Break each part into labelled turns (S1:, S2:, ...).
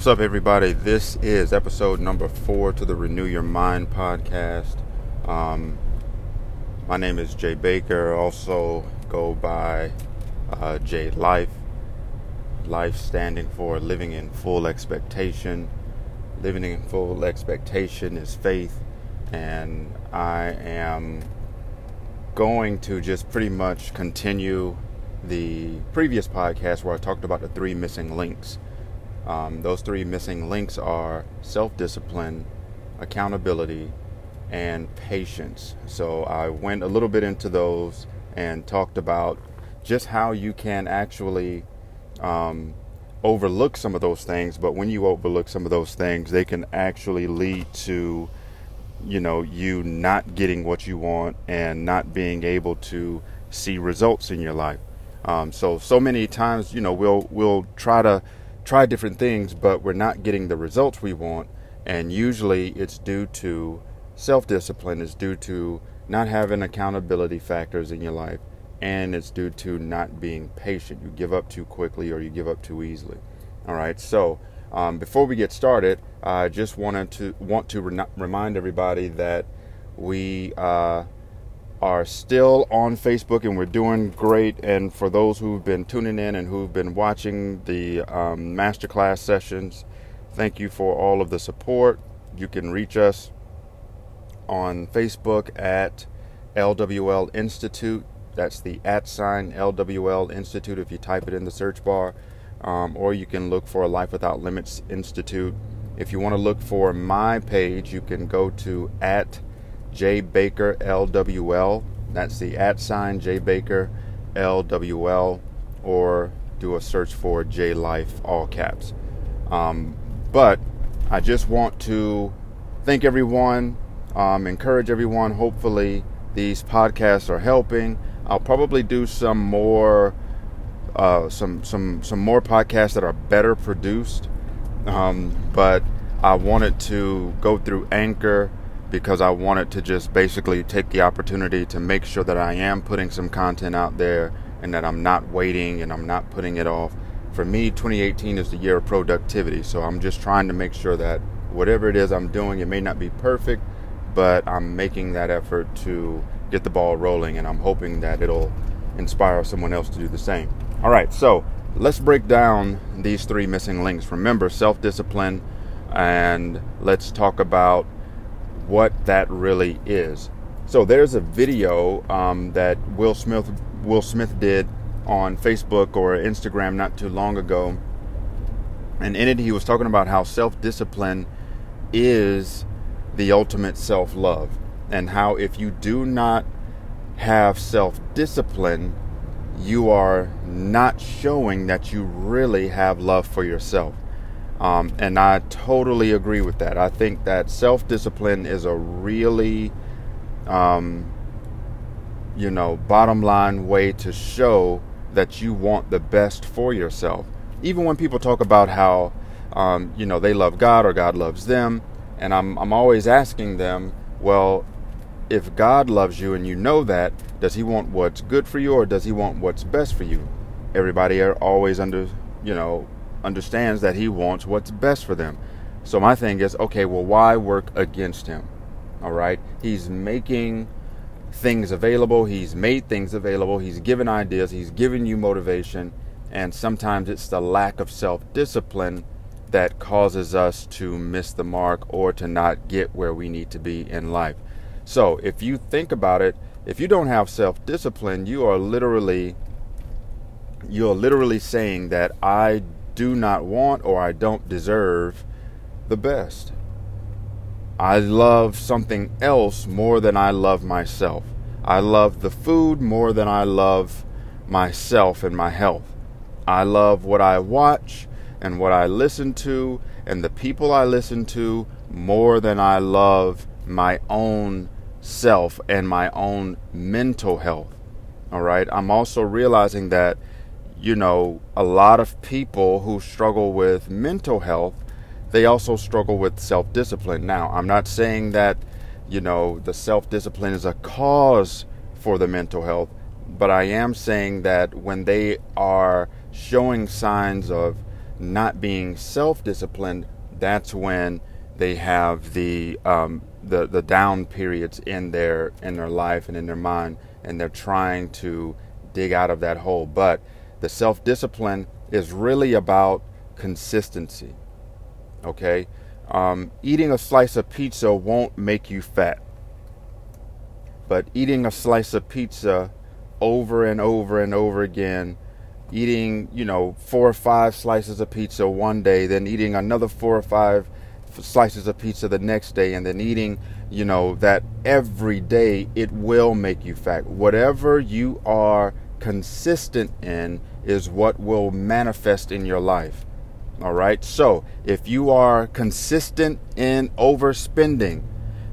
S1: What's up, everybody? This is episode number four to the Renew Your Mind podcast. Um, my name is Jay Baker. Also go by uh, Jay Life. Life standing for living in full expectation. Living in full expectation is faith, and I am going to just pretty much continue the previous podcast where I talked about the three missing links um, those three missing links are self discipline, accountability, and patience. So I went a little bit into those and talked about just how you can actually um, overlook some of those things. But when you overlook some of those things, they can actually lead to you know you not getting what you want and not being able to see results in your life um, so so many times you know we'll we'll try to try different things, but we're not getting the results we want. And usually it's due to self discipline, it's due to not having accountability factors in your life, and it's due to not being patient. You give up too quickly or you give up too easily. All right, so um, before we get started, I just wanted to want to re- remind everybody that we uh, are still on Facebook and we're doing great. And for those who've been tuning in and who've been watching the um, masterclass sessions, thank you for all of the support. You can reach us on Facebook at LWL Institute. That's the at sign LWL Institute if you type it in the search bar. Um, or you can look for Life Without Limits Institute. If you want to look for my page, you can go to at J Baker LWL. That's the at sign J Baker LWL, or do a search for J Life, all caps. Um, but I just want to thank everyone, um, encourage everyone. Hopefully, these podcasts are helping. I'll probably do some more, uh, some some some more podcasts that are better produced. Um, but I wanted to go through Anchor because I wanted to just basically take the opportunity to make sure that I am putting some content out there and that I'm not waiting and I'm not putting it off. For me, 2018 is the year of productivity, so I'm just trying to make sure that whatever it is I'm doing, it may not be perfect, but I'm making that effort to get the ball rolling and I'm hoping that it'll inspire someone else to do the same. All right, so let's break down these three missing links. Remember, self discipline, and let's talk about what that really is. So there's a video um, that Will Smith Will Smith did on Facebook or Instagram not too long ago, and in it he was talking about how self-discipline is the ultimate self-love, and how if you do not have self-discipline, you are not showing that you really have love for yourself. Um, and I totally agree with that. I think that self discipline is a really, um, you know, bottom line way to show that you want the best for yourself. Even when people talk about how, um, you know, they love God or God loves them, and I'm, I'm always asking them, well, if God loves you and you know that, does He want what's good for you or does He want what's best for you? Everybody are always under, you know, understands that he wants what's best for them. So my thing is, okay, well, why work against him? All right, he's making things available. He's made things available. He's given ideas. He's given you motivation. And sometimes it's the lack of self discipline that causes us to miss the mark or to not get where we need to be in life. So if you think about it, if you don't have self discipline, you are literally you're literally saying that I do not want or I don't deserve the best. I love something else more than I love myself. I love the food more than I love myself and my health. I love what I watch and what I listen to and the people I listen to more than I love my own self and my own mental health. All right. I'm also realizing that you know, a lot of people who struggle with mental health, they also struggle with self discipline. Now, I'm not saying that, you know, the self discipline is a cause for the mental health, but I am saying that when they are showing signs of not being self-disciplined, that's when they have the um, the the down periods in their in their life and in their mind, and they're trying to dig out of that hole. But the self-discipline is really about consistency. Okay, um, eating a slice of pizza won't make you fat, but eating a slice of pizza over and over and over again eating, you know, four or five slices of pizza one day, then eating another four or five slices of pizza the next day, and then eating, you know, that every day, it will make you fat. Whatever you are consistent in is what will manifest in your life. All right. So if you are consistent in overspending,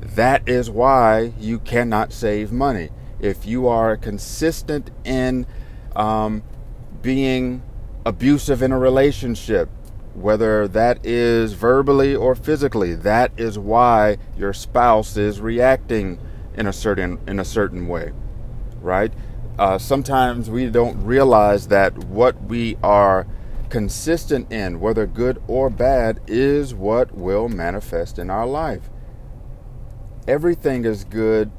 S1: that is why you cannot save money. If you are consistent in um, being abusive in a relationship, whether that is verbally or physically, that is why your spouse is reacting in a certain in a certain way, right? Uh, sometimes we don't realize that what we are consistent in, whether good or bad, is what will manifest in our life. Everything is good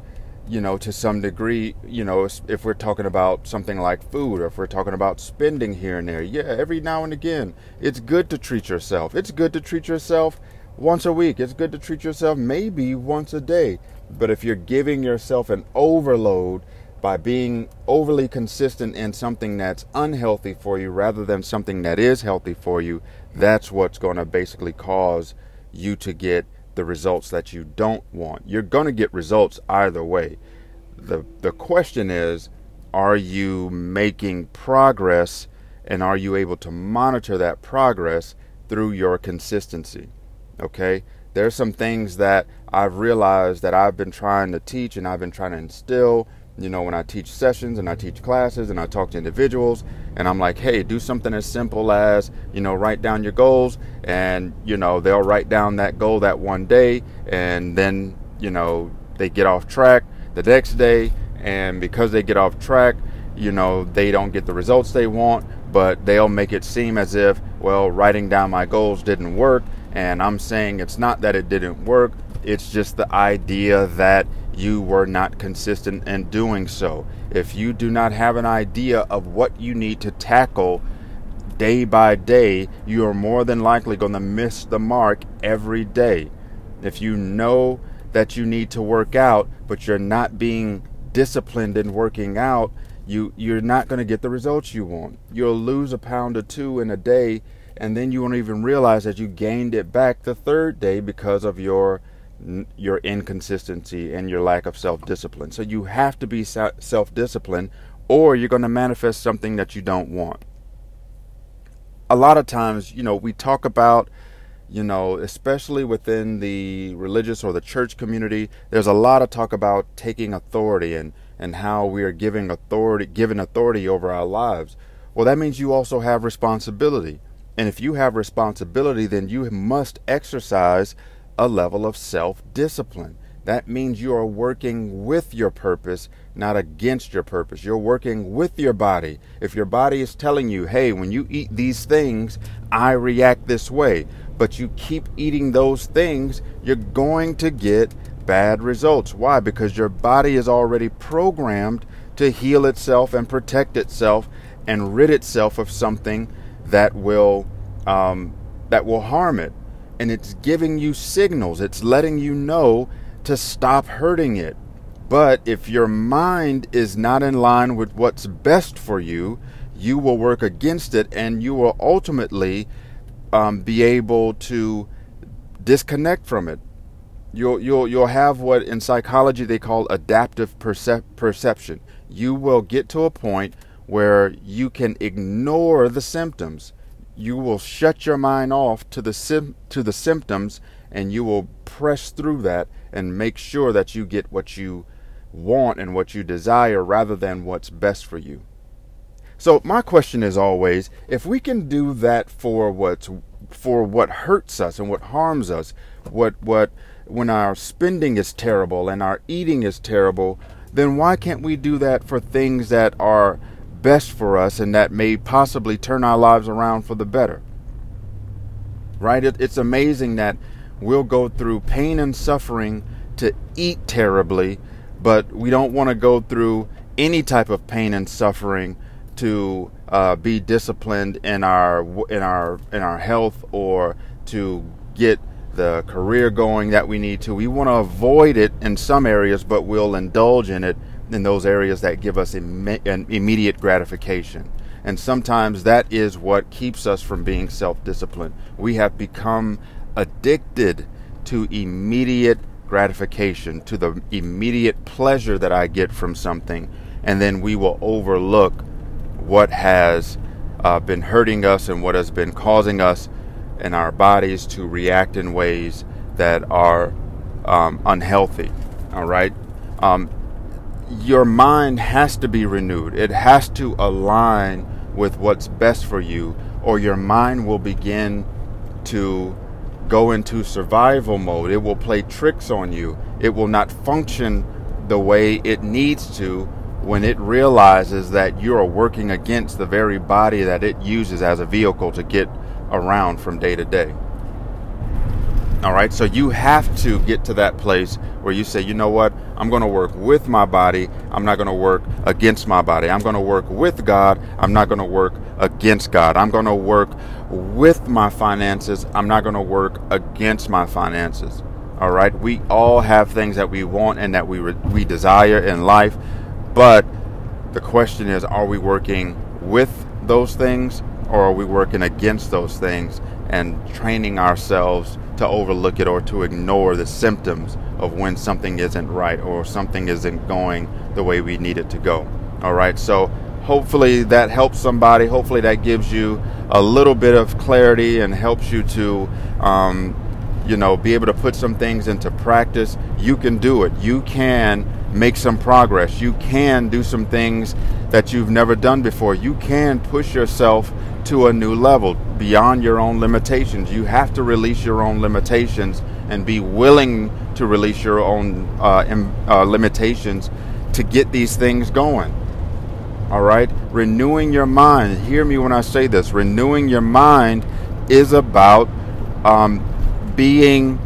S1: you know, to some degree, you know, if we're talking about something like food or if we're talking about spending here and there, yeah, every now and again, it's good to treat yourself. It's good to treat yourself once a week. It's good to treat yourself maybe once a day. But if you're giving yourself an overload by being overly consistent in something that's unhealthy for you rather than something that is healthy for you, that's what's going to basically cause you to get the results that you don't want. You're going to get results either way. The the question is are you making progress and are you able to monitor that progress through your consistency? Okay? There's some things that I've realized that I've been trying to teach and I've been trying to instill you know, when I teach sessions and I teach classes and I talk to individuals, and I'm like, hey, do something as simple as, you know, write down your goals, and, you know, they'll write down that goal that one day, and then, you know, they get off track the next day, and because they get off track, you know, they don't get the results they want, but they'll make it seem as if, well, writing down my goals didn't work, and I'm saying it's not that it didn't work, it's just the idea that you were not consistent in doing so. If you do not have an idea of what you need to tackle day by day, you are more than likely going to miss the mark every day. If you know that you need to work out, but you're not being disciplined in working out, you you're not going to get the results you want. You'll lose a pound or two in a day and then you won't even realize that you gained it back the third day because of your your inconsistency and your lack of self discipline. So you have to be self disciplined, or you're going to manifest something that you don't want. A lot of times, you know, we talk about, you know, especially within the religious or the church community, there's a lot of talk about taking authority and, and how we are giving authority, given authority over our lives. Well, that means you also have responsibility. And if you have responsibility, then you must exercise a level of self discipline. That means you are working with your purpose, not against your purpose. You're working with your body. If your body is telling you, hey, when you eat these things, I react this way, but you keep eating those things, you're going to get bad results. Why? Because your body is already programmed to heal itself and protect itself and rid itself of something that will um, that will harm it and it's giving you signals. It's letting you know to stop hurting it. But if your mind is not in line with what's best for you, you will work against it and you will ultimately um, be able to disconnect from it. You'll, you'll, you'll have what in psychology they call adaptive percep- perception. You will get to a point where you can ignore the symptoms you will shut your mind off to the sim- to the symptoms and you will press through that and make sure that you get what you want and what you desire rather than what's best for you. So my question is always if we can do that for what's for what hurts us and what harms us, what what when our spending is terrible and our eating is terrible, then why can't we do that for things that are best for us and that may possibly turn our lives around for the better. right? It, it's amazing that we'll go through pain and suffering to eat terribly, but we don't want to go through any type of pain and suffering to uh, be disciplined in our in our in our health or to get the career going that we need to. We want to avoid it in some areas, but we'll indulge in it in those areas that give us an immediate gratification. And sometimes that is what keeps us from being self disciplined. We have become addicted to immediate gratification, to the immediate pleasure that I get from something, and then we will overlook what has uh, been hurting us and what has been causing us and our bodies to react in ways that are um, unhealthy. All right. Um, your mind has to be renewed. It has to align with what's best for you, or your mind will begin to go into survival mode. It will play tricks on you. It will not function the way it needs to when it realizes that you are working against the very body that it uses as a vehicle to get around from day to day. All right, so you have to get to that place where you say, you know what, I'm going to work with my body. I'm not going to work against my body. I'm going to work with God. I'm not going to work against God. I'm going to work with my finances. I'm not going to work against my finances. All right, we all have things that we want and that we re- we desire in life, but the question is, are we working with those things or are we working against those things and training ourselves to overlook it or to ignore the symptoms of when something isn't right or something isn't going the way we need it to go. All right, so hopefully that helps somebody. Hopefully that gives you a little bit of clarity and helps you to, um, you know, be able to put some things into practice. You can do it. You can make some progress. You can do some things that you've never done before. You can push yourself to a new level beyond your own limitations. You have to release your own limitations and be willing to release your own uh, Im- uh, limitations to get these things going. All right? Renewing your mind. Hear me when I say this. Renewing your mind is about um, being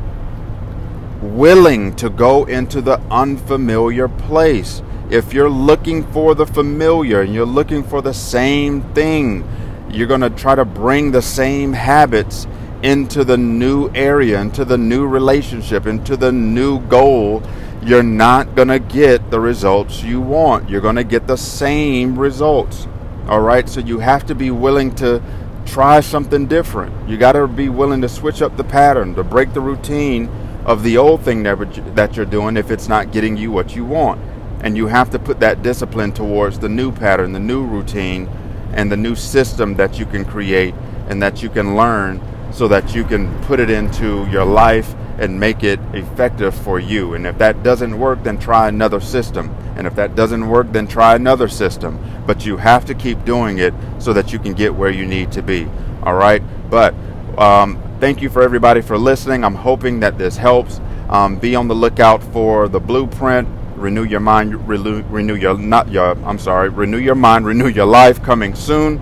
S1: willing to go into the unfamiliar place. If you're looking for the familiar and you're looking for the same thing, you're going to try to bring the same habits into the new area, into the new relationship, into the new goal, you're not going to get the results you want. You're going to get the same results. All right? So you have to be willing to try something different. You got to be willing to switch up the pattern, to break the routine of the old thing that, you're doing if it's not getting you what you want. And you have to put that discipline towards the new pattern, the new routine and the new system that you can create and that you can learn so that you can put it into your life and make it effective for you. And if that doesn't work, then try another system. And if that doesn't work, then try another system. But you have to keep doing it so that you can get where you need to be. All right? But um, thank you for everybody for listening. I'm hoping that this helps. Um, be on the lookout for the blueprint renew your mind, renew, renew your not your. I'm sorry, renew your mind, renew your life. Coming soon.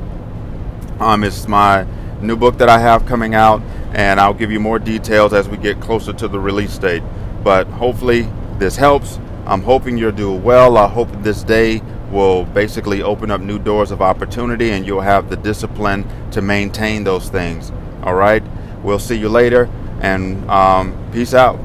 S1: Um, it's my new book that I have coming out, and I'll give you more details as we get closer to the release date. But hopefully this helps. I'm hoping you'll do well. I hope this day will basically open up new doors of opportunity, and you'll have the discipline to maintain those things. All right. We'll see you later, and um, peace out.